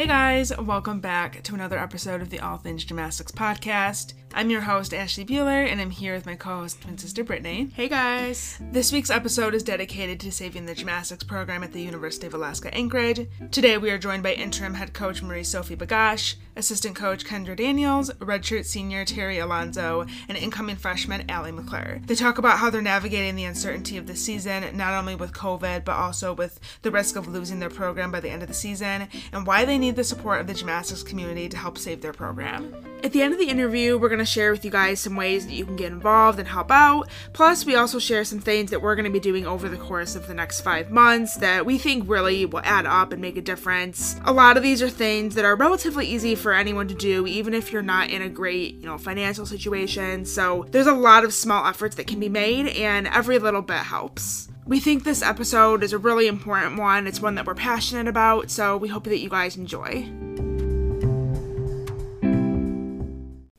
Hey guys, welcome back to another episode of the All Things Gymnastics podcast. I'm your host, Ashley Bueller, and I'm here with my co host, twin sister Brittany. Hey guys! This week's episode is dedicated to saving the gymnastics program at the University of Alaska Anchorage. Today we are joined by interim head coach Marie Sophie Boggasch, assistant coach Kendra Daniels, redshirt senior Terry Alonzo, and incoming freshman Allie McClure. They talk about how they're navigating the uncertainty of the season, not only with COVID, but also with the risk of losing their program by the end of the season, and why they need the support of the gymnastics community to help save their program. At the end of the interview, we're going to share with you guys some ways that you can get involved and help out. Plus, we also share some things that we're going to be doing over the course of the next five months that we think really will add up and make a difference. A lot of these are things that are relatively easy for anyone to do, even if you're not in a great, you know, financial situation. So there's a lot of small efforts that can be made, and every little bit helps. We think this episode is a really important one. It's one that we're passionate about, so we hope that you guys enjoy.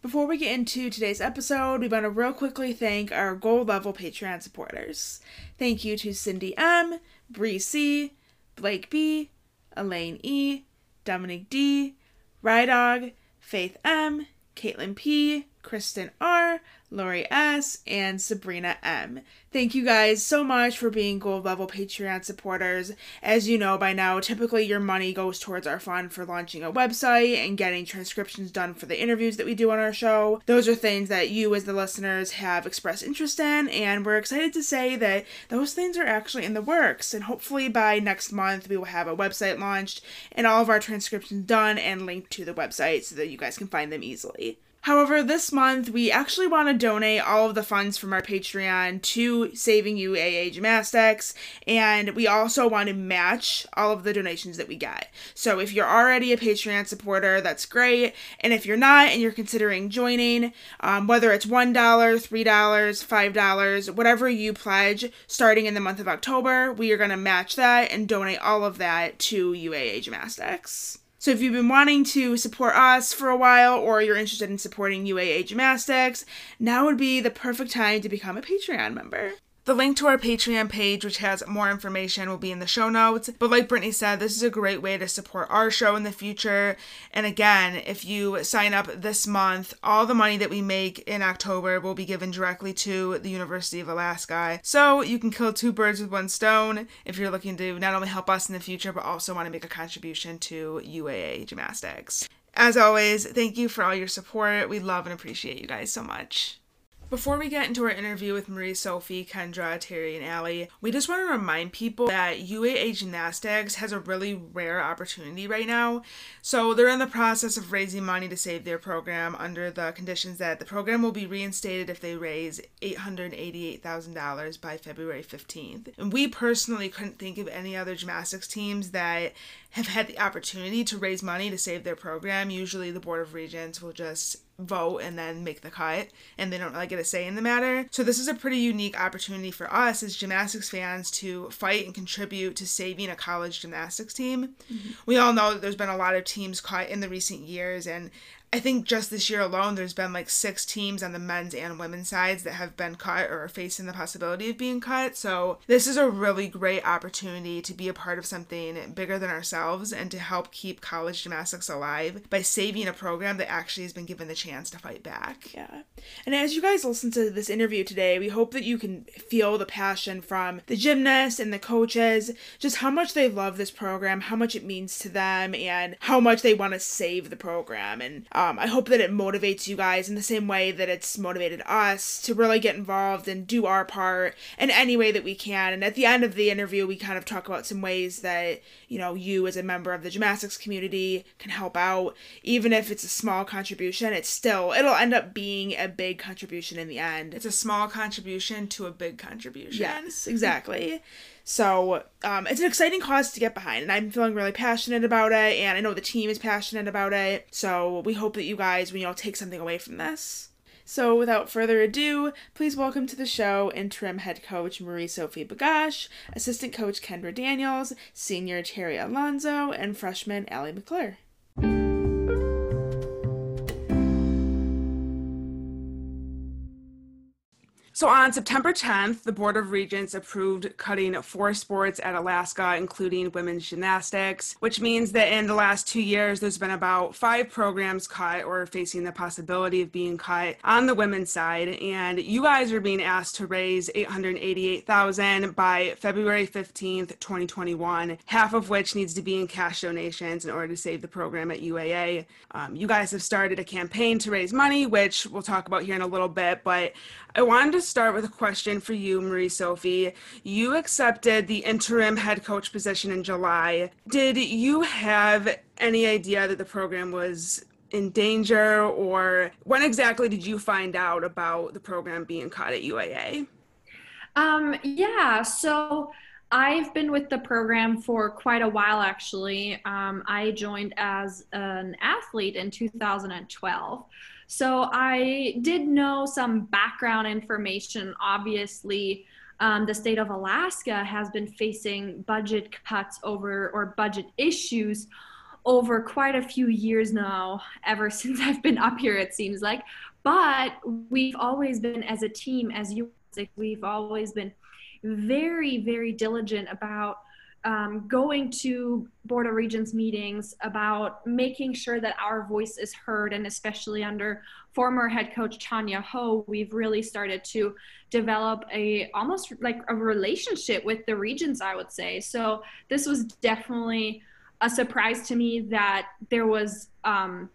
Before we get into today's episode, we want to real quickly thank our gold level Patreon supporters. Thank you to Cindy M, Bree C, Blake B, Elaine E, Dominic D, Rydog, Faith M, Caitlin P, Kristen R, Lori S, and Sabrina M. Thank you guys so much for being gold level Patreon supporters. As you know by now, typically your money goes towards our fund for launching a website and getting transcriptions done for the interviews that we do on our show. Those are things that you, as the listeners, have expressed interest in, and we're excited to say that those things are actually in the works. And hopefully by next month, we will have a website launched and all of our transcriptions done and linked to the website so that you guys can find them easily. However, this month we actually want to donate all of the funds from our Patreon to Saving UAA Gymnastics, and we also want to match all of the donations that we get. So if you're already a Patreon supporter, that's great, and if you're not and you're considering joining, um, whether it's $1, $3, $5, whatever you pledge starting in the month of October, we are going to match that and donate all of that to UAA Gymnastics. So if you've been wanting to support us for a while or you're interested in supporting UAA Gymnastics, now would be the perfect time to become a Patreon member. The link to our Patreon page, which has more information, will be in the show notes. But like Brittany said, this is a great way to support our show in the future. And again, if you sign up this month, all the money that we make in October will be given directly to the University of Alaska. So you can kill two birds with one stone if you're looking to not only help us in the future, but also want to make a contribution to UAA gymnastics. As always, thank you for all your support. We love and appreciate you guys so much. Before we get into our interview with Marie Sophie, Kendra, Terry, and Allie, we just want to remind people that UAA Gymnastics has a really rare opportunity right now. So they're in the process of raising money to save their program under the conditions that the program will be reinstated if they raise $888,000 by February 15th. And we personally couldn't think of any other gymnastics teams that have had the opportunity to raise money to save their program. Usually the Board of Regents will just vote and then make the cut and they don't really get a say in the matter. So this is a pretty unique opportunity for us as gymnastics fans to fight and contribute to saving a college gymnastics team. Mm-hmm. We all know that there's been a lot of teams cut in the recent years and I think just this year alone, there's been like six teams on the men's and women's sides that have been cut or are facing the possibility of being cut. So, this is a really great opportunity to be a part of something bigger than ourselves and to help keep college gymnastics alive by saving a program that actually has been given the chance to fight back. Yeah. And as you guys listen to this interview today, we hope that you can feel the passion from the gymnasts and the coaches, just how much they love this program, how much it means to them, and how much they want to save the program. And Um, I hope that it motivates you guys in the same way that it's motivated us to really get involved and do our part in any way that we can. And at the end of the interview, we kind of talk about some ways that, you know, you as a member of the gymnastics community can help out. Even if it's a small contribution, it's still, it'll end up being a big contribution in the end. It's a small contribution to a big contribution. Yes, exactly. So um, it's an exciting cause to get behind, and I'm feeling really passionate about it, and I know the team is passionate about it. So we hope that you guys, you know, take something away from this. So without further ado, please welcome to the show interim head coach Marie Sophie Boggasch, assistant coach Kendra Daniels, senior Terry Alonzo, and freshman Allie McClure. So on September 10th, the Board of Regents approved cutting four sports at Alaska, including women's gymnastics, which means that in the last two years, there's been about five programs cut or facing the possibility of being cut on the women's side. And you guys are being asked to raise 888000 by February 15th, 2021, half of which needs to be in cash donations in order to save the program at UAA. Um, you guys have started a campaign to raise money, which we'll talk about here in a little bit, but I wanted to start with a question for you, Marie Sophie. You accepted the interim head coach position in July. Did you have any idea that the program was in danger, or when exactly did you find out about the program being caught at UAA? Um, yeah, so I've been with the program for quite a while actually. Um, I joined as an athlete in 2012. So I did know some background information. Obviously, um, the state of Alaska has been facing budget cuts over or budget issues over quite a few years now, ever since I've been up here, it seems like. But we've always been, as a team, as you, we've always been very, very diligent about um, going to Board of Regents meetings about making sure that our voice is heard, and especially under former head coach Tanya Ho, we've really started to develop a almost like a relationship with the regents, I would say. So this was definitely a surprise to me that there was um,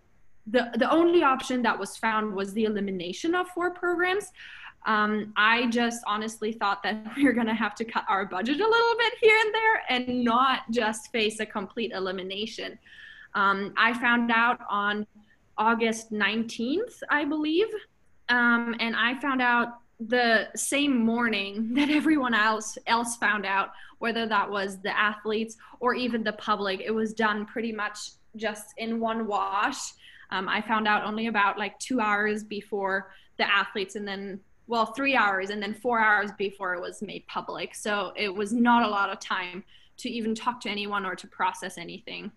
the the only option that was found was the elimination of four programs. Um, I just honestly thought that we were going to have to cut our budget a little bit here and there and not just face a complete elimination. Um, I found out on August 19th, I believe, um, and I found out the same morning that everyone else else found out, whether that was the athletes or even the public. It was done pretty much just in one wash. Um, I found out only about like two hours before the athletes, and then well, three hours and then four hours before it was made public. So it was not a lot of time to even talk to anyone or to process anything.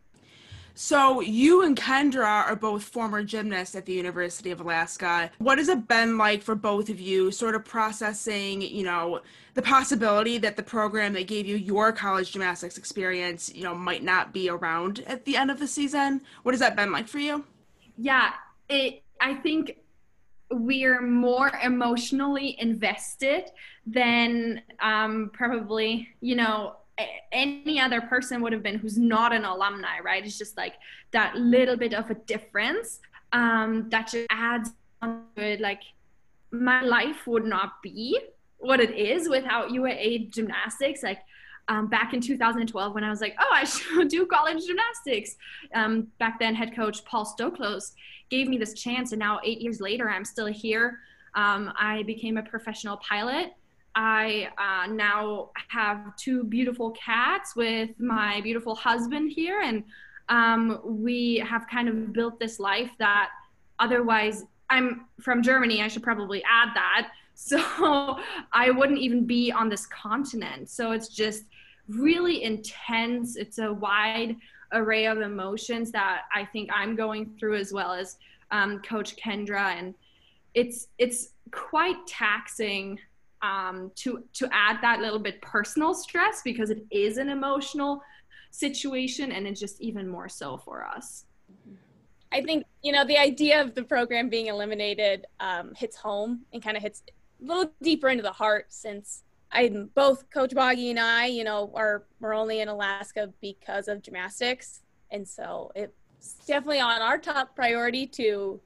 So you and Kendra are both former gymnasts at the University of Alaska. What has it been like for both of you sort of processing, you know, the possibility that the program that gave you your college gymnastics experience, you know, might not be around at the end of the season? What has that been like for you? Yeah, it I think we're more emotionally invested than um, probably you know any other person would have been who's not an alumni right? It's just like that little bit of a difference um, that just adds on to it. Like my life would not be what it is without UAA gymnastics. Like um, back in 2012 when I was like, oh, I should do college gymnastics. Um, back then, head coach Paul Stoklos gave me this chance, and now eight years later, I'm still here. Um, I became a professional pilot. I uh, now have two beautiful cats with my beautiful husband here, and um, we have kind of built this life that otherwise I'm from Germany. I should probably add that. So I wouldn't even be on this continent. So it's just really intense. It's a wide array of emotions that I think I'm going through as well as um, Coach Kendra, and it's it's quite taxing um, to to add that little bit personal stress because it is an emotional situation, and it's just even more so for us. I think you know the idea of the program being eliminated um, hits home and kind of hits a little deeper into the heart since I'm both Coach Boggy and I, you know, are we're only in Alaska because of gymnastics, and so it's definitely on our top priority to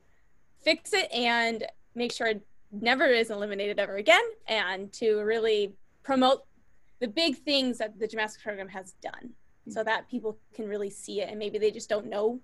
fix it and make sure it never is eliminated ever again, and to really promote the big things that the gymnastics program has done, so that people can really see it, and maybe they just don't know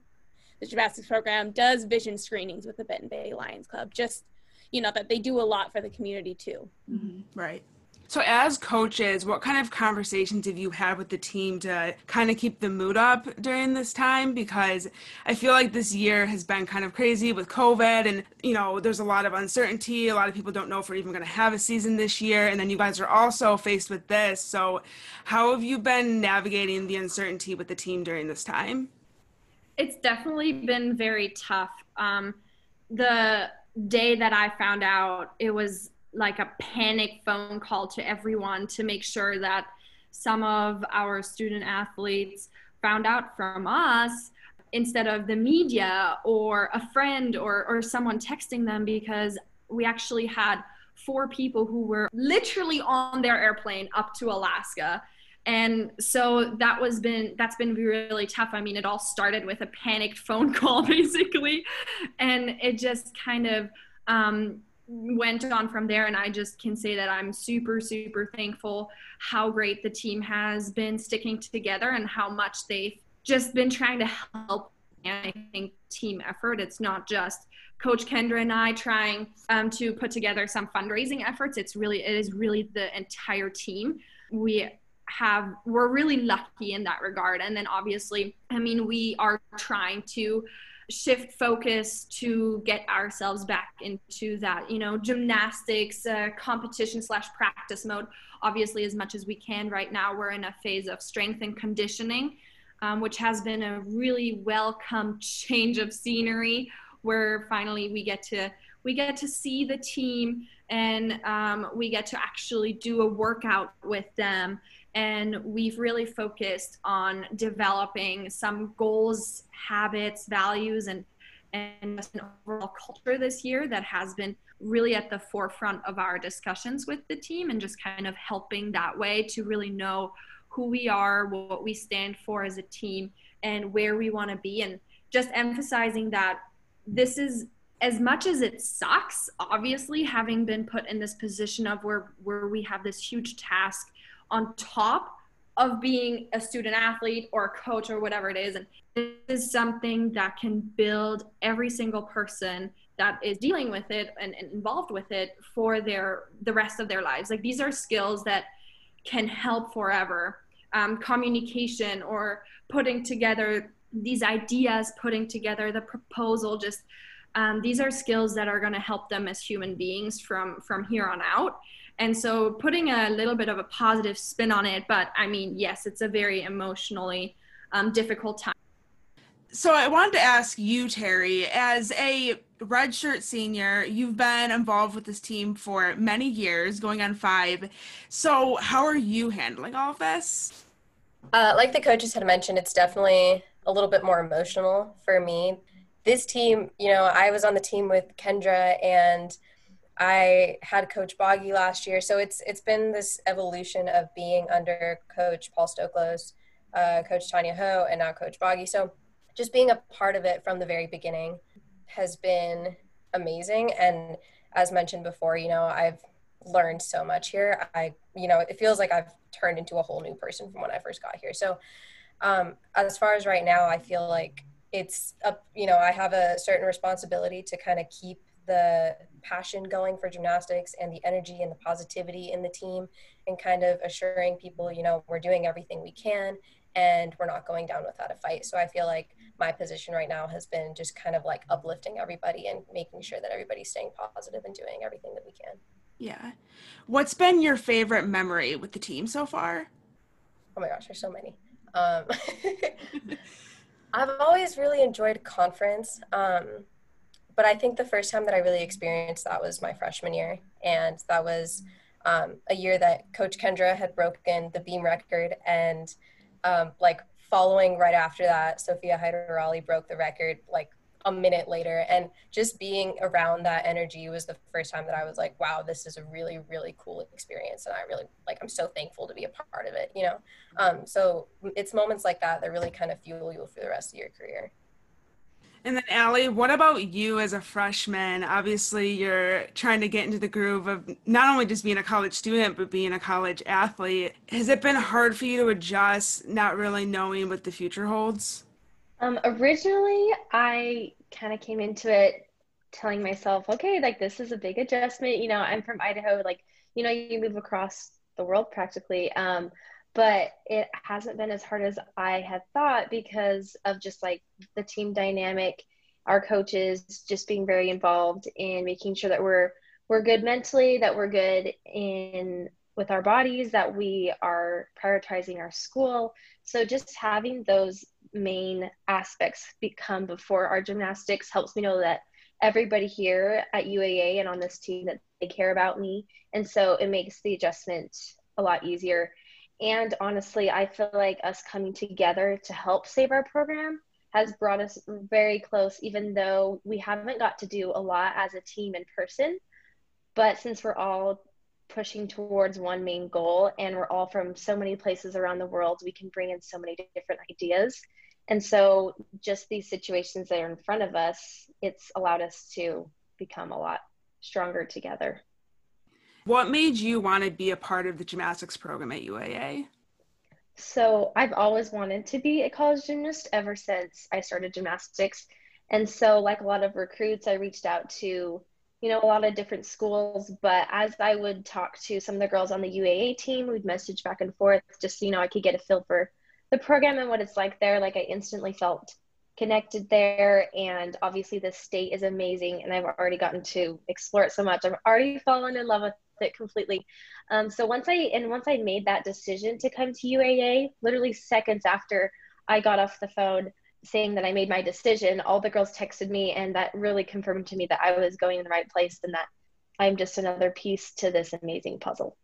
the gymnastics program does vision screenings with the Benton Bay Lions Club. Just you know that they do a lot for the community too. Mm-hmm. Right. So, as coaches, what kind of conversations have you had with the team to kind of keep the mood up during this time? Because I feel like this year has been kind of crazy with COVID, and you know, there's a lot of uncertainty. A lot of people don't know if we're even going to have a season this year, and then you guys are also faced with this. So, how have you been navigating the uncertainty with the team during this time? It's definitely been very tough. Um, the day that I found out, it was like a panic phone call to everyone to make sure that some of our student athletes found out from us instead of the media or a friend or, or someone texting them because we actually had four people who were literally on their airplane up to Alaska. And so that was been that's been really tough. I mean, it all started with a panicked phone call basically, and it just kind of um, went on from there. And i just can say that i'm super super thankful how great the team has been sticking together and how much they've just been trying to help and i think team effort. It's not just coach kendra and i trying um, to put together some fundraising efforts. It's really it is really the entire team. We have we're really lucky in that regard. And then obviously i mean we are trying to shift focus to get ourselves back into that you know gymnastics uh, competition slash practice mode. Obviously as much as we can right now we're in a phase of strength and conditioning um, which has been a really welcome change of scenery. Where finally we get to we get to see the team and um, we get to actually do a workout with them and we've really focused on developing some goals habits values and and an overall culture this year that has been really at the forefront of our discussions with the team and just kind of helping that way to really know who we are what we stand for as a team and where we want to be. And just emphasizing that this is as much as it sucks obviously having been put in this position of where where we have this huge task on top of being a student athlete or a coach or whatever it is. And this is something that can build every single person that is dealing with it and, and, involved with it for their the rest of their lives. Like these are skills that can help forever. Um, communication or putting together these ideas, putting together the proposal, just um, these are skills that are going to help them as human beings from from here on out and so putting a little bit of a positive spin on it but i mean yes it's a very emotionally um, difficult time. So i wanted to ask you terry as a redshirt senior you've been involved with this team for many years going on five. So how are you handling all of this? Uh, like the coaches had mentioned it's definitely a little bit more emotional for me. This team you know i was on the team with kendra and I had Coach Boggy last year, so it's it's been this evolution of being under Coach Paul Stoklos, uh, Coach Tanya Ho, and now Coach Boggy. So just being a part of it from the very beginning has been amazing. And as mentioned before, you know, I've learned so much here. I, you know, it feels like I've turned into a whole new person from when I first got here. So um, as far as right now, I feel like it's up, you know, I have a certain responsibility to kind of keep the passion going for gymnastics and the energy and the positivity in the team and kind of assuring people, you know, we're doing everything we can and we're not going down without a fight. So I feel like my position right now has been just kind of like uplifting everybody and making sure that everybody's staying positive and doing everything that we can. Yeah. What's been your favorite memory with the team so far? Oh my gosh, there's so many. Um, I've always really enjoyed conference. Um, but I think the first time that I really experienced that was my freshman year, and that was um, a year that Coach Kendra had broken the beam record, and um, like following right after that, Sophia Hyder broke the record like a minute later, and just being around that energy was the first time that I was like, wow, this is a really really cool experience, and I really like I'm so thankful to be a part of it, you know. Um, so it's moments like that that really kind of fuel you for the rest of your career. And then Allie, what about you as a freshman? Obviously, you're trying to get into the groove of not only just being a college student, but being a college athlete. Has it been hard for you to adjust, not really knowing what the future holds? Um, originally, I kind of came into it telling myself, okay, like this is a big adjustment. You know, I'm from Idaho. Like, you know, you move across the world practically. Um, but it hasn't been as hard as I had thought because of just like the team dynamic, our coaches just being very involved in making sure that we're we're good mentally, that we're good in with our bodies, that we are prioritizing our school. So just having those main aspects become before our gymnastics helps me know that everybody here at UAA and on this team that they care about me. And so it makes the adjustment a lot easier. And honestly, I feel like us coming together to help save our program has brought us very close, even though we haven't got to do a lot as a team in person. But since we're all pushing towards one main goal and we're all from so many places around the world, we can bring in so many different ideas. And so, just these situations that are in front of us, it's allowed us to become a lot stronger together. What made you want to be a part of the gymnastics program at UAA? So, I've always wanted to be a college gymnast ever since I started gymnastics. And so, like a lot of recruits, I reached out to, you know, a lot of different schools. But as I would talk to some of the girls on the UAA team, we'd message back and forth just so, you know, I could get a feel for the program and what it's like there, like I instantly felt connected there. And obviously, the state is amazing, and I've already gotten to explore it so much. I've already fallen in love with it completely. Um, so once I and once I made that decision to come to UAA, literally seconds after I got off the phone saying that I made my decision, all the girls texted me, and that really confirmed to me that I was going in the right place and that I'm just another piece to this amazing puzzle.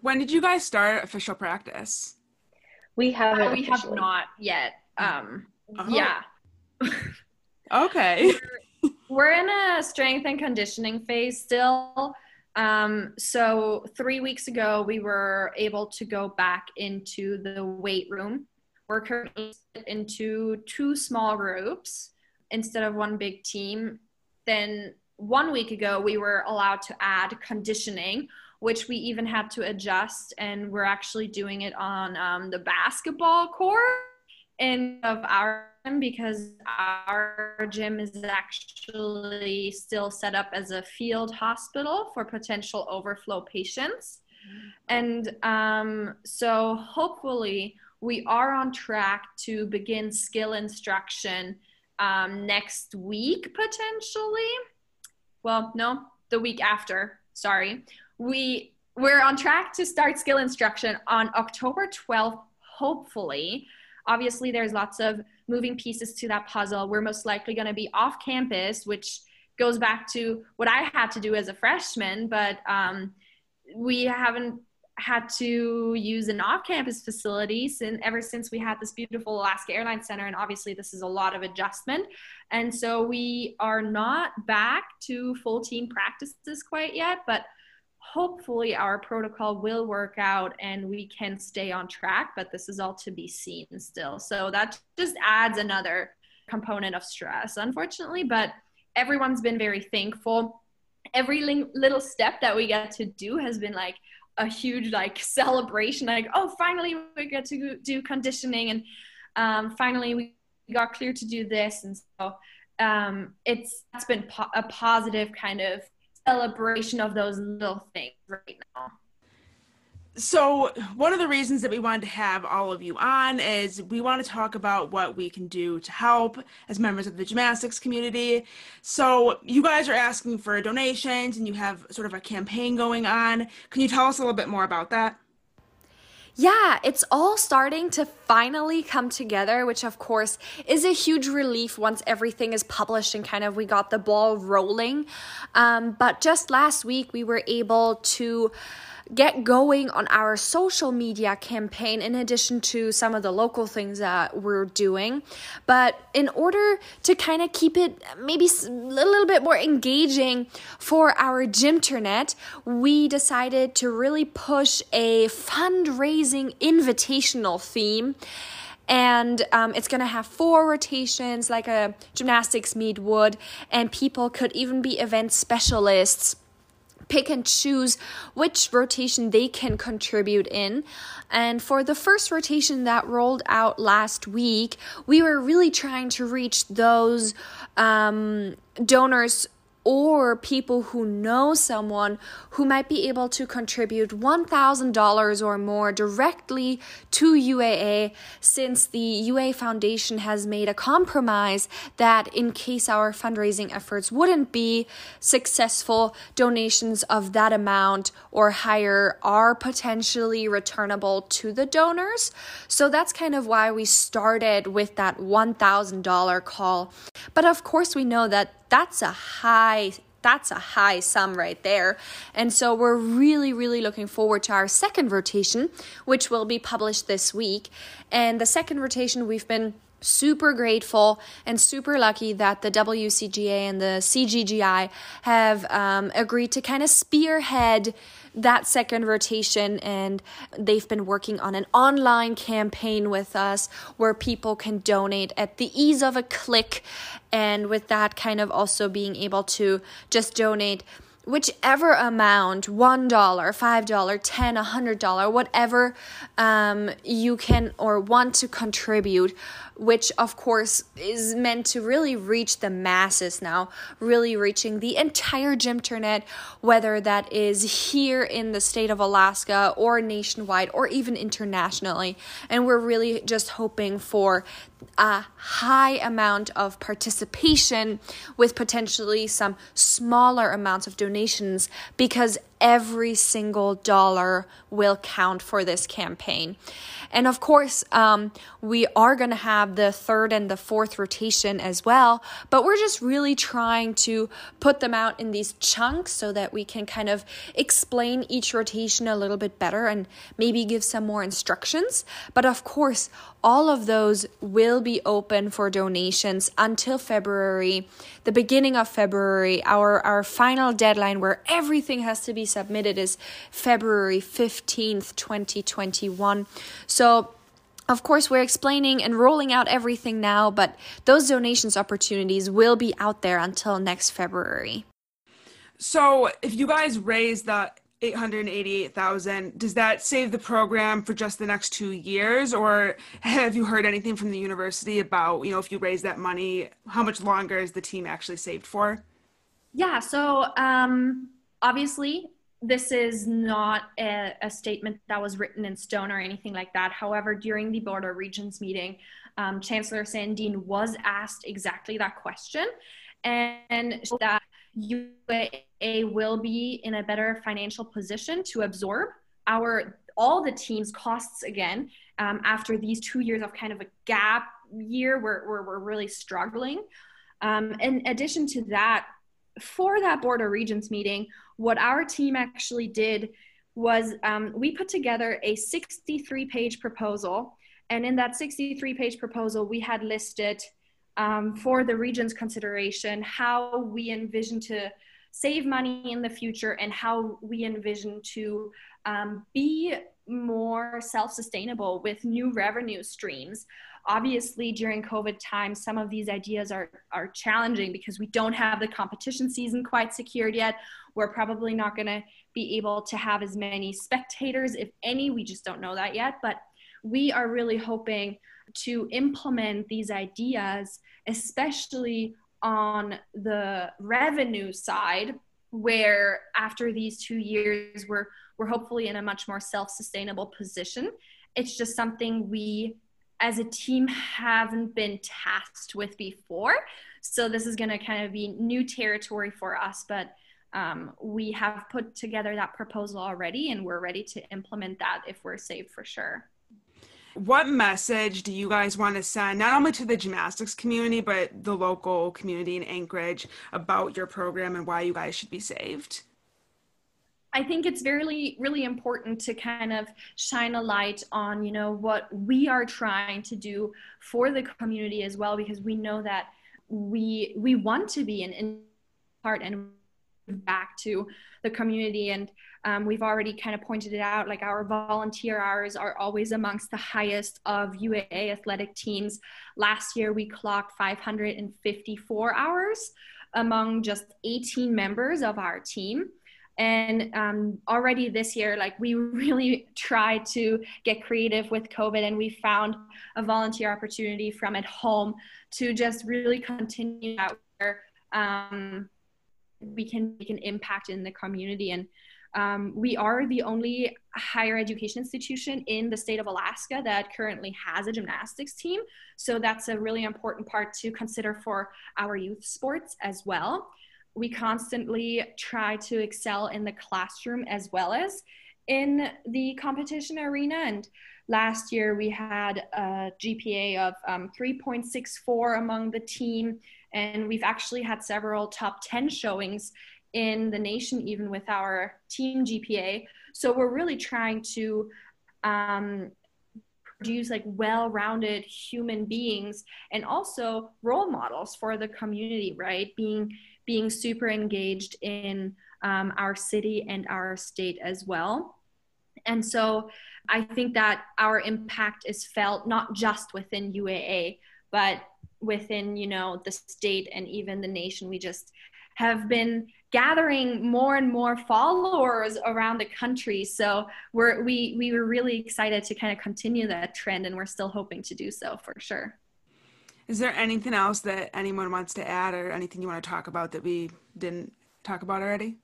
When did you guys start official practice? We haven't. Uh, we have not yet. Um, Oh. Yeah. Okay. we're, we're in a strength and conditioning phase still. Um, so three weeks ago, we were able to go back into the weight room. We're currently into two small groups instead of one big team. Then one week ago, we were allowed to add conditioning, which we even had to adjust, and we're actually doing it on um, the basketball court in of our because our gym is actually still set up as a field hospital for potential overflow patients. And um, so hopefully we are on track to begin skill instruction um, next week potentially. Well, no, the week after. Sorry. We we're on track to start skill instruction on October 12th, hopefully obviously there's lots of moving pieces to that puzzle we're most likely going to be off campus which goes back to what i had to do as a freshman but um, we haven't had to use an off-campus facility since ever since we had this beautiful Alaska Airlines Center, and obviously this is a lot of adjustment. And so we are not back to full team practices quite yet, but hopefully our protocol will work out and we can stay on track but this is all to be seen still. So that just adds another component of stress unfortunately but everyone's been very thankful. Every little step that we get to do has been like a huge like celebration like oh finally we get to do conditioning and um, finally we got clear to do this. And so um, it's it's been po- a positive kind of celebration of those little things right now. So, one of the reasons that we wanted to have all of you on is we want to talk about what we can do to help as members of the gymnastics community. So, you guys are asking for donations and you have sort of a campaign going on. Can you tell us a little bit more about that? Yeah, it's all starting to finally come together, which of course is a huge relief once everything is published and kind of we got the ball rolling. Um, but just last week, we were able to get going on our social media campaign in addition to some of the local things that we're doing. But in order to kind of keep it maybe a little bit more engaging for our Gymternet, we decided to really push a fundraising invitational theme and um, it's to have four rotations like a gymnastics meet would and people could even be event specialists pick and choose which rotation they can contribute in. And for the first rotation that rolled out last week, we were really trying to reach those um, donors or people who know someone who might be able to contribute $1,000 or more directly to UAA since the UA Foundation has made a compromise that in case our fundraising efforts wouldn't be successful, donations of that amount or higher are potentially returnable to the donors. So that's kind of why we started with that $1,000 call. But of course, we know that that's a high that's a high sum right there. And so we're really, really looking forward to our second rotation, which will be published this week. And the second rotation, we've been super grateful and super lucky that the WCGA and the CGGI have um, agreed to kind of spearhead that second rotation and they've been working on an online campaign with us where people can donate at the ease of a click and with that kind of also being able to just donate whichever amount $1 $5 10 a $100 whatever um, you can or want to contribute which of course is meant to really reach the masses now, really reaching the entire Gymternet, whether that is here in the state of Alaska or nationwide or even internationally. And we're really just hoping for a high amount of participation with potentially some smaller amounts of donations because every single dollar will count for this campaign. And of course, um, we are going to have the third and the fourth rotation as well, but we're just really trying to put them out in these chunks so that we can kind of explain each rotation a little bit better and maybe give some more instructions. But of course, all of those will be open for donations until February, the beginning of February. Our our final deadline where everything has to be submitted is February 15th, 2021. So of course, we're explaining and rolling out everything now, but those donations opportunities will be out there until next February. So, if you guys raise the 888,000. Does that save the program for just the next 2 years or have you heard anything from the university about, you know, if you raise that money, how much longer is the team actually saved for? Yeah, so um obviously this is not a, a, statement that was written in stone or anything like that. However, during the Board of Regents meeting, um, Chancellor Sandeen was asked exactly that question, and that UAA will be in a better financial position to absorb our all the team's costs again um, after these two years of kind of a gap year where, where we're really struggling. Um, in addition to that, for that Board of Regents meeting, what our team actually did was um, we put together a 63 page proposal. And in that 63 page proposal, we had listed um, for the region's consideration how we envision to save money in the future and how we envision to um, be more self sustainable with new revenue streams. Obviously, during COVID times, some of these ideas are, are challenging because we don't have the competition season quite secured yet. We're probably not going to be able to have as many spectators, if any. We just don't know that yet. But we are really hoping to implement these ideas, especially on the revenue side, where after these two years, we're, we're hopefully in a much more self sustainable position. It's just something we as a team haven't been tasked with before. So this is going to kind of be new territory for us, but um, we have put together that proposal already and we're ready to implement that if we're saved for sure. What message do you guys want to send, not only to the gymnastics community, but the local community in Anchorage about your program and why you guys should be saved? I think it's very, really important to kind of shine a light on, you know, what we are trying to do for the community as well, because we know that we we want to be an part and back to the community. And um, we've already kind of pointed it out like our volunteer hours are always amongst the highest of uaa athletic teams. Last year we clocked 554 hours among just 18 members of our team and um, already this year like we really tried to get creative with covid and we found a volunteer opportunity from at home to just really continue that where um, we can make an impact in the community and um, we are the only higher education institution in the state of Alaska that currently has a gymnastics team. So that's a really important part to consider for our youth sports as well we constantly try to excel in the classroom as well as in the competition arena and Last year, we had a GPA of um, 3.64 among the team, and we've actually had several top 10 showings in the nation, even with our team GPA. So we're really trying to um, produce like well-rounded human beings and also role models for the community, right? Being being super engaged in um, our city and our state as well. And so I think that our impact is felt not just within UAA, but within, you know, the state and even the nation. We just have been gathering more and more followers around the country. So we're, we, we were really excited to kind of continue that trend and we're still hoping to do so for sure. Is there anything else that anyone wants to add or anything you want to talk about that we didn't talk about already?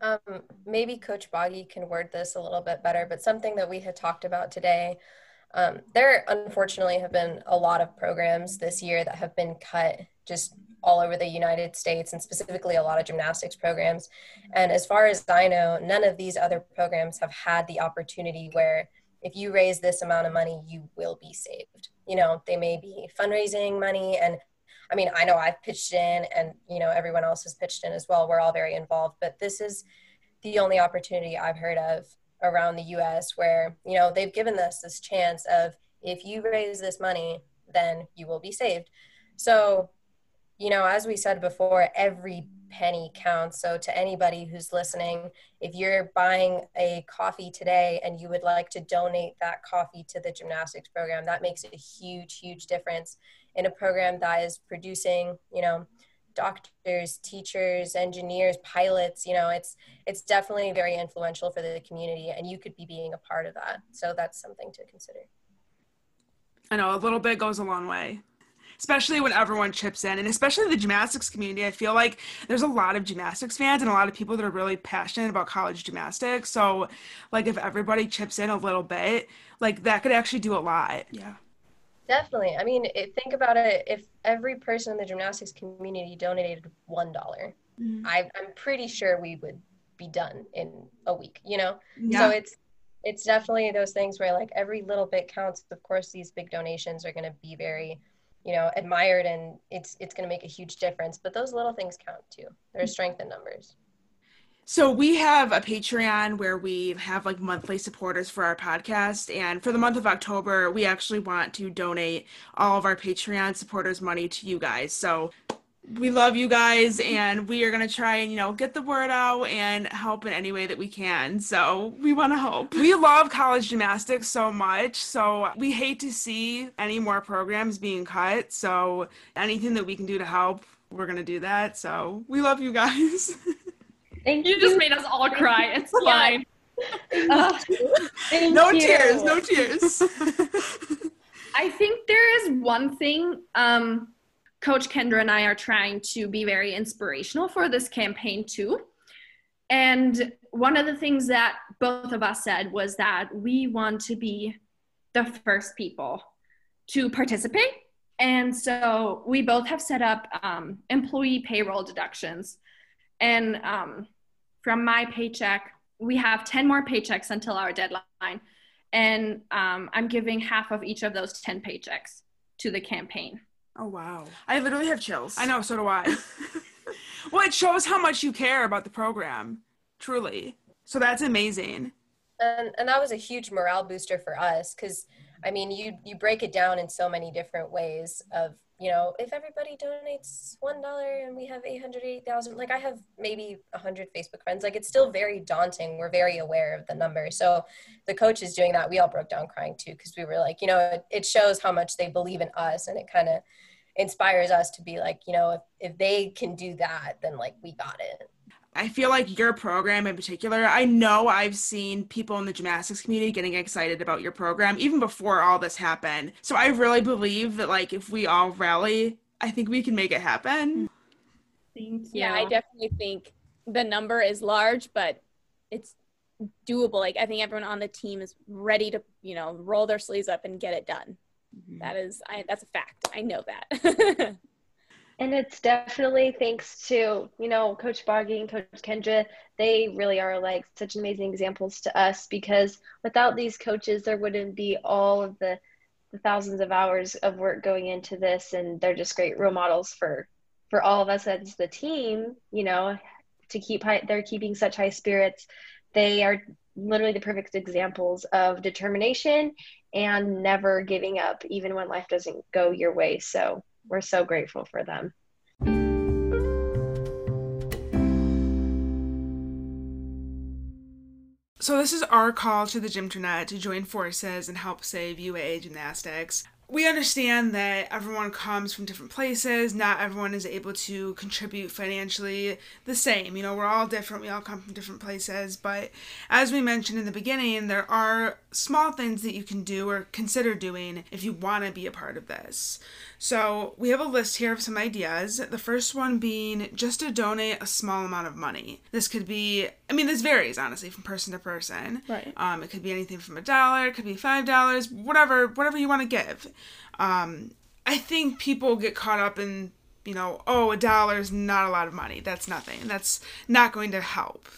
Um, maybe Coach Boggy can word this a little bit better, but something that we had talked about today. Um, there unfortunately have been a lot of programs this year that have been cut just all over the United States and specifically a lot of gymnastics programs. And as far as I know, none of these other programs have had the opportunity where if you raise this amount of money, you will be saved. You know, they may be fundraising money and I mean, I know I've pitched in and, you know, everyone else has pitched in as well. We're all very involved, but this is the only opportunity I've heard of around the US where, you know, they've given us this chance of if you raise this money, then you will be saved. So, you know, as we said before, every penny counts. So, to anybody who's listening, if you're buying a coffee today and you would like to donate that coffee to the gymnastics program, that makes a huge, huge difference in a program that is producing, you know, doctors, teachers, engineers, pilots, you know, it's it's definitely very influential for the community and you could be being a part of that. So that's something to consider. I know a little bit goes a long way especially when everyone chips in and especially the gymnastics community i feel like there's a lot of gymnastics fans and a lot of people that are really passionate about college gymnastics so like if everybody chips in a little bit like that could actually do a lot yeah Definitely. I mean, it, think about it. If every person in the gymnastics community donated one mm-hmm. I, I'm pretty sure we would be done in a week. You know, yeah. so it's it's definitely those things where like every little bit counts. Of course, these big donations are going to be very, you know, admired, and it's it's going to make a huge difference. But those little things count too. There's strength in numbers. So we have a Patreon where we have like monthly supporters for our podcast and for the month of October we actually want to donate all of our Patreon supporters money to you guys. So we love you guys and we are going to try and you know get the word out and help in any way that we can so we want to help we love college gymnastics so much so we hate to see any more programs being cut so anything that we can do to help we're going to do that so we love you guys Thank you. You just made us all cry. It's fine. Uh, no you. tears. No tears. I think there is one thing um, Coach Kendra and I are trying to be very inspirational for this campaign too. And one of the things that both of us said was that we want to be the first people to participate. And so we both have set up um, employee payroll deductions. And um, from my paycheck, we have 10 more paychecks until our deadline. And um, I'm giving half of each of those 10 paychecks to the campaign. Oh, wow. I literally have chills. I know, so do I. well, it shows how much you care about the program, truly. So that's amazing. And, and that was a huge morale booster for us because, I mean, you, you break it down in so many different ways of you know, if everybody donates one dollar and we have eight hundred eighty thousand, like I have maybe a hundred Facebook friends, like it's still very daunting. We're very aware of the number. So the coach is doing that. We all broke down crying too because we were like, you know, it, it shows how much they believe in us, and it kind of inspires us to be like, you know, if if they can do that, then like we got it. I feel like your program in particular, I know I've seen people in the gymnastics community getting excited about your program even before all this happened. So I really believe that like if we all rally, I think we can make it happen. Mm-hmm. Thank you. Yeah, I definitely think the number is large, but it's doable. Like I think everyone on the team is ready to, you know, roll their sleeves up and get it done. Mm-hmm. That is I that's a fact. I know that. And it's definitely thanks to, you know, Coach Boggy and Coach Kendra. They really are like such amazing examples to us because without these coaches, there wouldn't be all of the, the thousands of hours of work going into this. And they're just great role models for, for all of us as the team, you know, to keep high, they're keeping such high spirits. They are literally the perfect examples of determination and never giving up, even when life doesn't go your way. So we're so grateful for them. So this is our call to the Gymternet to join forces and help save UAA gymnastics we understand that everyone comes from different places. Not everyone is able to contribute financially the same. You know, we're all different. We all come from different places. But as we mentioned in the beginning, there are small things that you can do or consider doing if you want to be a part of this. So we have a list here of some ideas. The first one being just to donate a small amount of money. This could be, I mean, this varies honestly from person to person. Right. Um, it could be anything from a dollar, it could be five dollars, whatever, whatever you want to give. Um, I think people get caught up in, you know, oh, a dollar is not a lot of money. That's nothing. That's not going to help.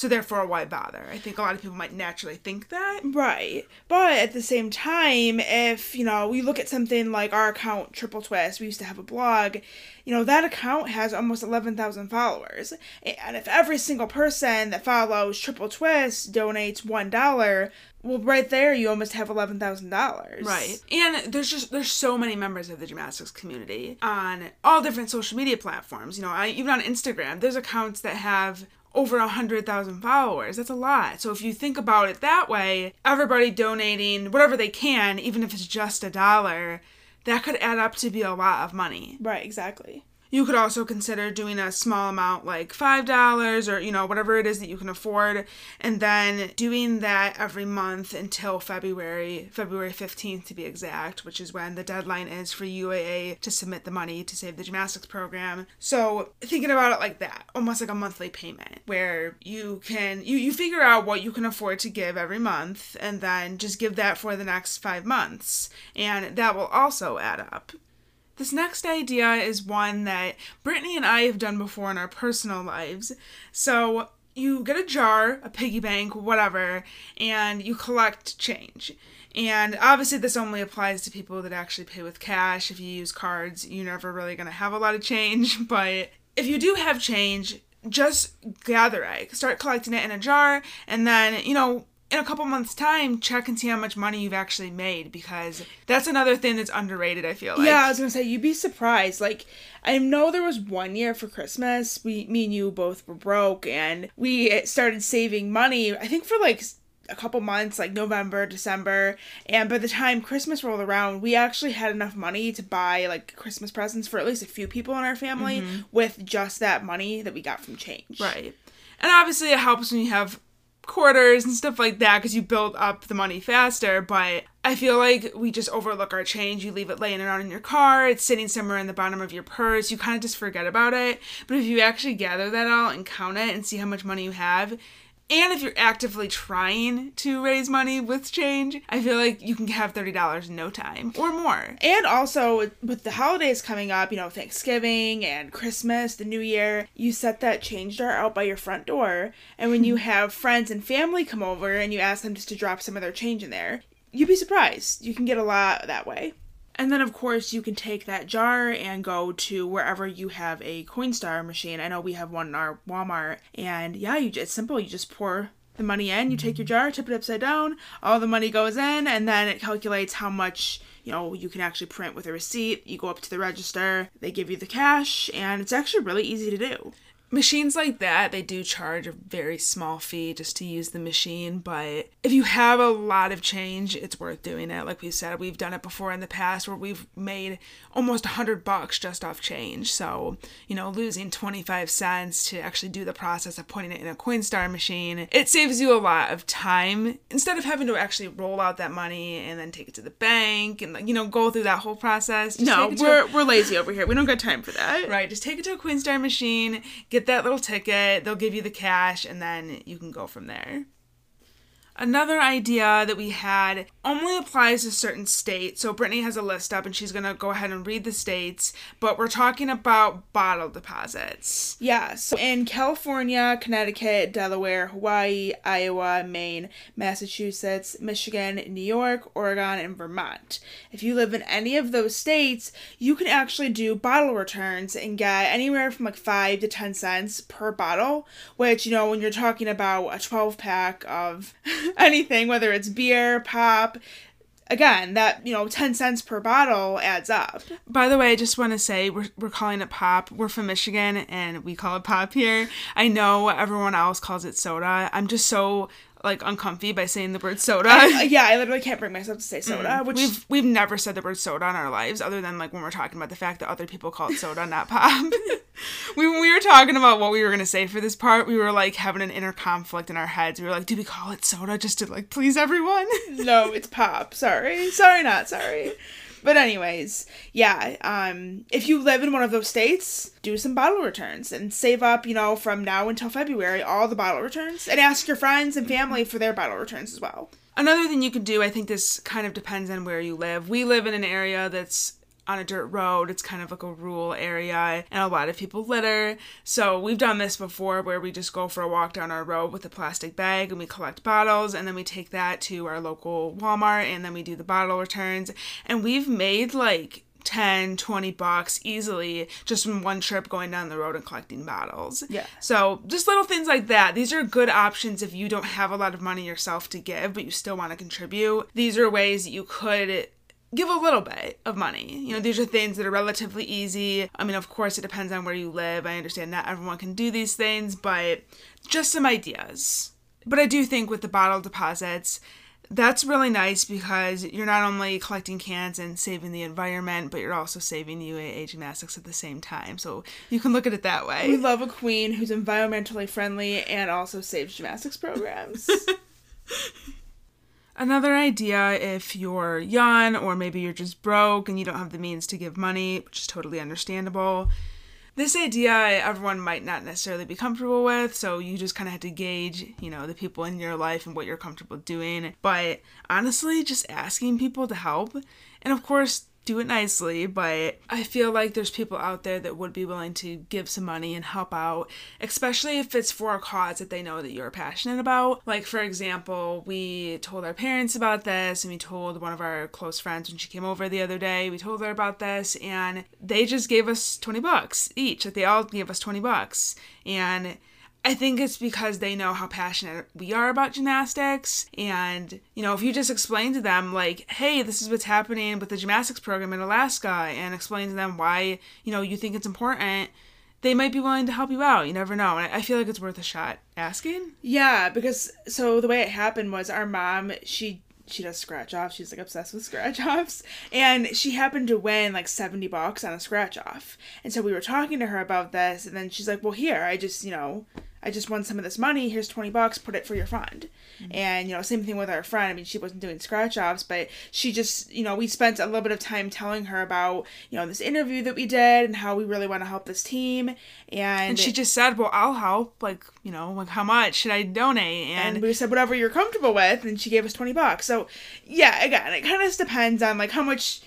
So therefore, why bother? I think a lot of people might naturally think that. Right. But at the same time, if, you know, we look at something like our account, Triple Twist, we used to have a blog, you know, that account has almost 11,000 followers. And if every single person that follows Triple Twist donates $1, well, right there, you almost have eleven thousand dollars. Right, and there's just there's so many members of the gymnastics community on all different social media platforms. You know, I, even on Instagram, there's accounts that have over a hundred thousand followers. That's a lot. So if you think about it that way, everybody donating whatever they can, even if it's just a dollar, that could add up to be a lot of money. Right, exactly. You could also consider doing a small amount like $5 or, you know, whatever it is that you can afford, and then doing that every month until February, February 15th to be exact, which is when the deadline is for UAA to submit the money to save the gymnastics program. So thinking about it like that, almost like a monthly payment where you can, you, you figure out what you can afford to give every month and then just give that for the next five months. And that will also add up. This next idea is one that Brittany and I have done before in our personal lives. So you get a jar, a piggy bank, whatever, and you collect change. And obviously, this only applies to people that actually pay with cash. If you use cards, you're never really going to have a lot of change. But if you do have change, just gather it. Start collecting it in a jar, and then, you know, in a couple months time check and see how much money you've actually made because that's another thing that's underrated i feel like yeah i was gonna say you'd be surprised. Like i know there was one year for christmas we me and you both were broke and we started saving money i think for like a couple months like november december and by the time christmas rolled around we actually had enough money to buy like christmas presents for at least a few people in our family mm-hmm. with just that money that we got from change. Right. And obviously it helps when you have quarters and stuff like that because you build up the money faster. But I feel like we just overlook our change. You leave it laying around in your car, it's sitting somewhere in the bottom of your purse. You kind of just forget about it. But if you actually gather that all and count it and see how much money you have, and if you're actively trying to raise money with change, I feel like you can have $30 in no time or more. And also, with the holidays coming up, you know, Thanksgiving and Christmas, the New Year, you set that change jar out by your front door. And when you have friends and family come over and you ask them just to drop some of their change in there, you'd be surprised. You can get a lot that way. And then, of course, you can take that jar and go to wherever you have a Coinstar machine. I know we have one in our Walmart. And yeah, you it's simple. You just pour the money in, you take your jar, tip it upside down, all the money goes in, and then it calculates how much you know you can actually print with a receipt. You go up to the register, they give you the cash, and it's actually really easy to do machines like that they do charge a very small fee just to use the machine but if you have a lot of change it's worth doing it. Like we said we've done it before in the past where we've made almost 100 bucks just off change. So you know losing 25 cents to actually do the process of putting it in a coinstar machine it saves you a lot of time. Instead of having to actually roll out that money and then take it to the bank and you know go through that whole process no we're, a, we're lazy over here. We don't got time for that. Right just take it to a coinstar machine get get that little ticket, they'll give you the cash, and then you can go from there. Another idea that we had only applies to certain states. So Brittany has a list up and she's going to go ahead and read the states, but we're talking about bottle deposits. Yeah, so in California, Connecticut, Delaware, Hawaii, Iowa, Maine, Massachusetts, Michigan, New York, Oregon, and Vermont. If you live in any of those states, you can actually do bottle returns and get anywhere from like 5 to 10 cents per bottle, which, you know, when you're talking about a 12 pack of anything, whether it's beer, pop, again, that, you know, 10 cents per bottle adds up. By the way, I just want to say we're, we're calling it pop. We're from Michigan and we call it pop here. I know everyone else calls it soda. I'm just so like uncomfy by saying the word soda. I, yeah, I literally can't bring myself to say soda, mm. which we've we've never said the word soda in our lives, other than like when we're talking about the fact that other people call it soda, not pop. we when we were talking about what we were gonna say for this part, we were like having an inner conflict in our heads. We were like, do we call it soda just to like please everyone? no, it's pop. Sorry, sorry, not sorry. But anyways, yeah, um, if you live in one of those states, do some bottle returns and save up, you know, from now until February, all the bottle returns, and ask your friends and family for their bottle returns as well. Another thing you could do, I think this kind of depends on where you live. We live in an area that's on a dirt road. It's kind of like a rural area, and a lot of people litter. So we've done this before where we just go for a walk down our road with a plastic bag and we collect bottles, and then we take that to our local Walmart, and then we do the bottle returns. And we've made like 10 20 bucks easily just from one trip going down the road and collecting bottles yeah so just little things like that these are good options if you don't have a lot of money yourself to give but you still want to contribute these are ways that you could give a little bit of money. You know, these are things that are relatively easy. I mean, of course, it depends on where you live. I understand not everyone can do these things, but just some ideas. But I do think with the bottle deposits, that's really nice because you're not only collecting cans and saving the environment, but you're also saving UAA gymnastics at the same time. So you can look at it that way. We love a queen who's environmentally friendly and also saves gymnastics programs. Another idea if you're young or maybe you're just broke and you don't have the means to give money, which is totally understandable. This idea everyone might not necessarily be comfortable with, so you just kind of have to gauge, you know, the people in your life and what you're comfortable doing. But honestly, just asking people to help. And of course, do it nicely, but I feel like there's people out there that would be willing to give some money and help out, especially if it's for a cause that they know that you're passionate about. Like, for example, we told our parents about this, and we told one of our close friends when she came over the other day, we told her about this, and they just gave us 20 bucks each. Like, they all gave us 20 bucks. And I think it's because they know how passionate we are about gymnastics. And, you know, if you just explain to them, like, hey, this is what's happening with the gymnastics program in Alaska, and explain to them why, you know, you think it's important, they might be willing to help you out. You never know. And I feel like it's worth a shot asking. Yeah, because so the way it happened was our mom, she she does scratch offs. She's like obsessed with scratch offs. And she happened to win like 70 bucks on a scratch off. And so we were talking to her about this. And then she's like, well, here, I just, you know, I just won some of this money. Here's 20 bucks. Put it for your fund. Mm-hmm. And, you know, same thing with our friend. I mean, she wasn't doing scratch offs, but she just, you know, we spent a little bit of time telling her about, you know, this interview that we did and how we really want to help this team. And, and she just said, well, I'll help. Like, you know, like how much should I donate? And, and we said, whatever you're comfortable with. And she gave us 20 bucks. So, yeah, again, it kind of depends on like how much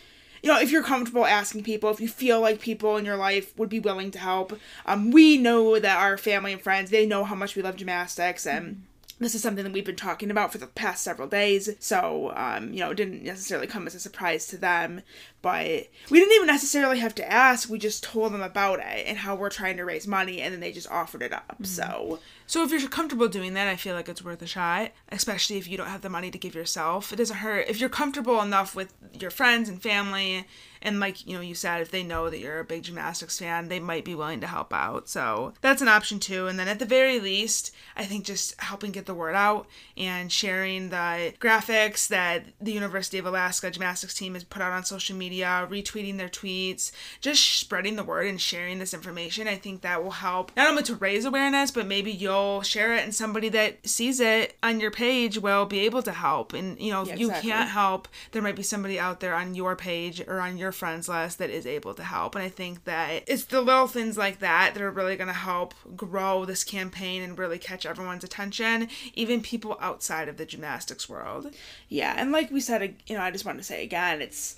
you know, if you're comfortable asking people, if you feel like people in your life would be willing to help. Um, we know that our family and friends, they know how much we love gymnastics and. Mm-hmm this is something that we've been talking about for the past several days, so um, you know, it didn't necessarily come as a surprise to them. But we didn't even necessarily have to ask; we just told them about it and how we're trying to raise money, and then they just offered it up. Mm-hmm. So so if you're comfortable doing that, I feel like it's worth a shot, especially if you don't have the money to give yourself. It doesn't hurt. If you're comfortable enough with your friends and family, and like, you know, you said, if they know that you're a big gymnastics fan, they might be willing to help out. So that's an option too. And then at the very least, I think just helping get the word out and sharing the graphics that the University of Alaska gymnastics team has put out on social media, retweeting their tweets, just spreading the word and sharing this information. I think that will help not only to raise awareness, but maybe you'll share it and somebody that sees it on your page will be able to help. And, you know, if Yeah, you can't help, there might be somebody out there on your page or on your friends list that is able to help. And I think that it's the little things like that that are really going to help grow this campaign and really catch everyone's attention, even people outside of the gymnastics world. Yeah, and like we said, you know, I just want to say again, it's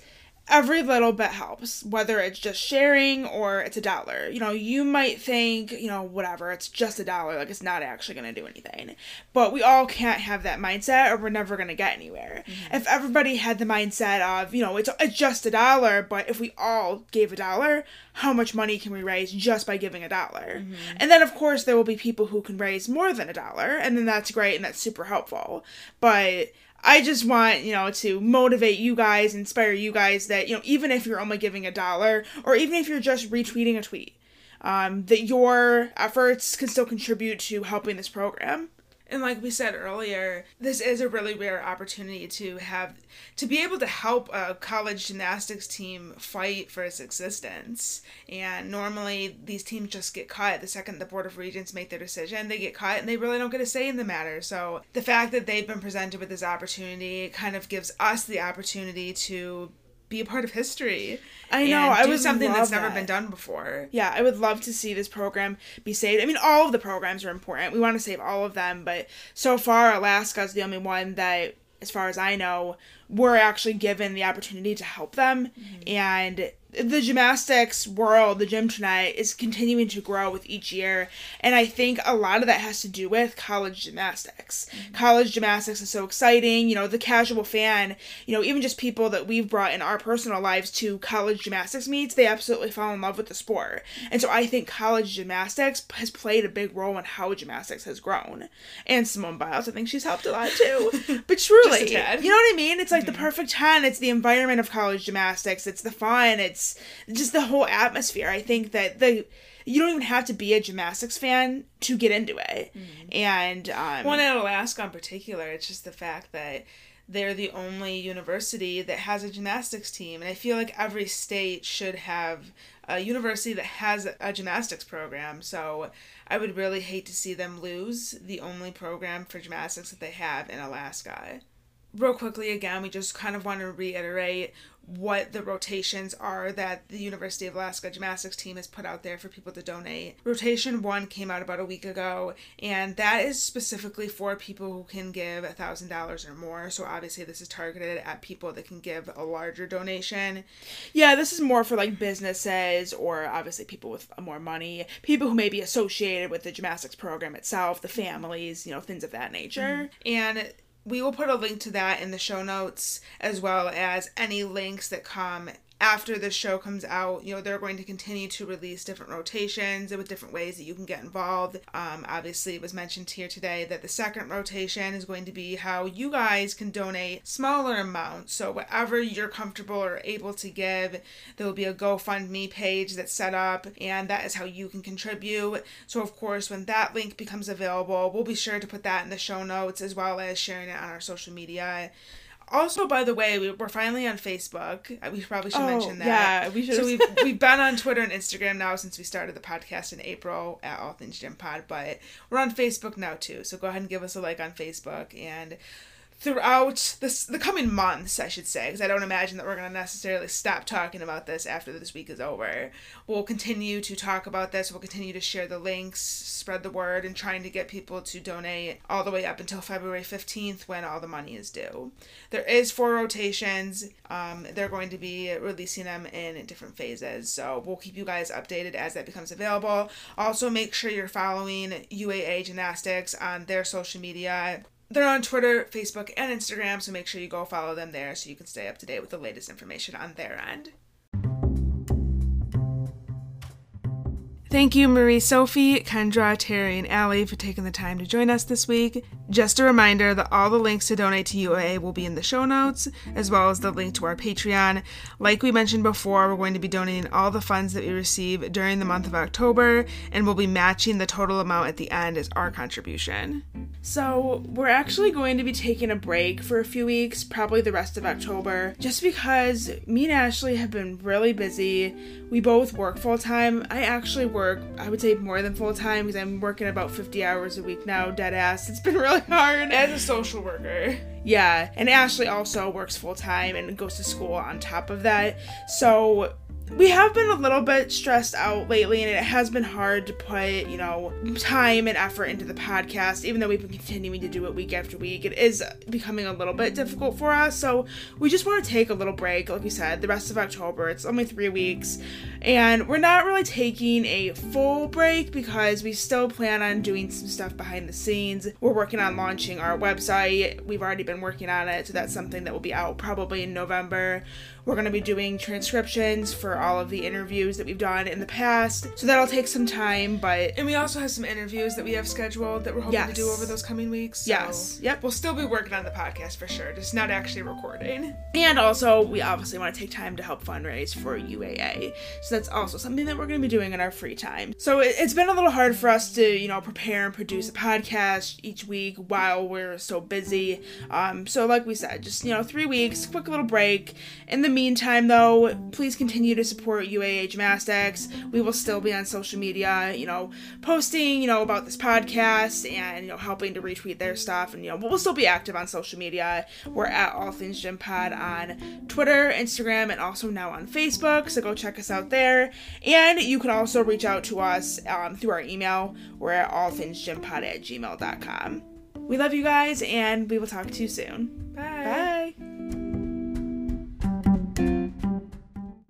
every little bit helps, whether it's just sharing or it's a dollar. You know, you might think, you know, whatever, it's just a dollar, like it's not actually going to do anything. But we all can't have that mindset or we're never going to get anywhere. Mm-hmm. If everybody had the mindset of, you know, it's, it's just a dollar, but if we all gave a dollar, how much money can we raise just by giving a dollar? Mm-hmm. And then, of course, there will be people who can raise more than a dollar, and then that's great and that's super helpful. But I just want, you know, to motivate you guys, inspire you guys that, you know, even if you're only giving a dollar or even if you're just retweeting a tweet, um, that your efforts can still contribute to helping this program. And like we said earlier, this is a really rare opportunity to have to be able to help a college gymnastics team fight for its existence. And normally these teams just get cut the second the Board of Regents make their decision, they get cut and they really don't get a say in the matter. So the fact that they've been presented with this opportunity kind of gives us the opportunity to be a part of history. I know, and I would something that's never that. been done before. Yeah, I would love to see this program be saved. I mean, all of the programs are important. We want to save all of them, but so far, Alaska's the only one that, as far as I know, we're actually given the opportunity to help them. Mm-hmm. And the gymnastics world, the gym tonight, is continuing to grow with each year. And I think a lot of that has to do with college gymnastics. Mm-hmm. College gymnastics is so exciting. You know, the casual fan, you know, even just people that we've brought in our personal lives to college gymnastics meets, they absolutely fall in love with the sport. Mm-hmm. And so I think college gymnastics has played a big role in how gymnastics has grown. And Simone Biles, I think she's helped a lot too. But truly, Just a tad. you know what I mean? It's like the mm-hmm. perfect 10. It's the environment of college gymnastics. It's the fun. It's just the whole atmosphere. I think that the you don't even have to be a gymnastics fan to get into it. And um One at Alaska in particular, it's just the fact that they're the only university that has a gymnastics team. And I feel like every state should have a university that has a gymnastics program. So I would really hate to see them lose the only program for gymnastics that they have in Alaska. Real quickly, again, we just kind of want to reiterate what the rotations are that the University of Alaska gymnastics team has put out there for people to donate. Rotation one came out about a week ago, and that is specifically for people who can give a thousand dollars or more. So obviously, this is targeted at people that can give a larger donation. yeah, this is more for like businesses or obviously people with more money, people who may be associated with the gymnastics program itself, the families, you know, things of that nature. And we will put a link to that in the show notes as well as any links that come after the show comes out. You know, they're going to continue to release different rotations with different ways that you can get involved. Um, obviously, it was mentioned here today that the second rotation is going to be how you guys can donate smaller amounts. So, whatever you're comfortable or able to give, there will be a GoFundMe page that's set up, and that is how you can contribute. So, of course, when that link becomes available, we'll be sure to put that in the show notes as well as sharing it on our social media. Also, by the way, we, we're finally on Facebook. Uh, We probably should Oh, mention that. yeah, we should So we've we've been on Twitter and Instagram now since we started the podcast in April at All Things Gym Pod, but we're on Facebook now too. So go ahead and give us a like on Facebook and throughout this the coming months, I should say, because I don't imagine that we're going to necessarily stop talking about this after this week is over. We'll continue to talk about this. We'll continue to share the links, spread the word, and trying to get people to donate all the way up until February 15th when all the money is due. There is four rotations. Um, they're going to be releasing them in different phases. So we'll keep you guys updated as that becomes available. Also, make sure you're following UAA Gymnastics on their social media. They're on Twitter, Facebook, and Instagram, so make sure you go follow them there so you can stay up to date with the latest information on their end. Thank you, Marie Sophie, Kendra, Terry, and Allie for taking the time to join us this week. Just a reminder that all the links to donate to UAA will be in the show notes, as well as the link to our Patreon. Like we mentioned before, we're going to be donating all the funds that we receive during the month of October, and we'll be matching the total amount at the end as our contribution. So, we're actually going to be taking a break for a few weeks, probably the rest of October, just because me and Ashley have been really busy. We both work full time. I actually work I would say more than full time because I'm working about 50 hours a week now, dead ass. It's been really hard. As a social worker. Yeah, and Ashley also works full time and goes to school on top of that. So we have been a little bit stressed out lately and it has been hard to put you know time and effort into the podcast even though we've been continuing to do it week after week. It is becoming a little bit difficult for us so we just want to take a little break like we said the rest of october. It's only three weeks and we're not really taking a full break because we still plan on doing some stuff behind the scenes. We're working on launching our website. We've already been working on it so that's something that will be out probably in november we're going to be doing transcriptions for all of the interviews that we've done in the past. So that'll take some time, but. And we also have some interviews that we have scheduled that we're hoping Yes. to do over those coming weeks. So Yes. Yep. We'll still be working on the podcast for sure, just not actually recording. And also, we obviously want to take time to help fundraise for UAA. So that's also something that we're going to be doing in our free time. So it, it's been a little hard for us to, you know, prepare and produce a podcast each week while we're so busy. Um, so, like we said, just, you know, three weeks, quick little break. In the meantime, though, please continue to support UAA Gymnastics. We will still be on social media, you know, posting, you know, about this podcast and, you know, helping to retweet their stuff. And, you know, we'll still be active on social media. We're at All Things Gym Pod on Twitter, Instagram, and also now on Facebook. So go check us out there. And you can also reach out to us um, through our email. We're at allthingsgympod at gmail.com. We love you guys, and we will talk to you soon. Bye. Bye.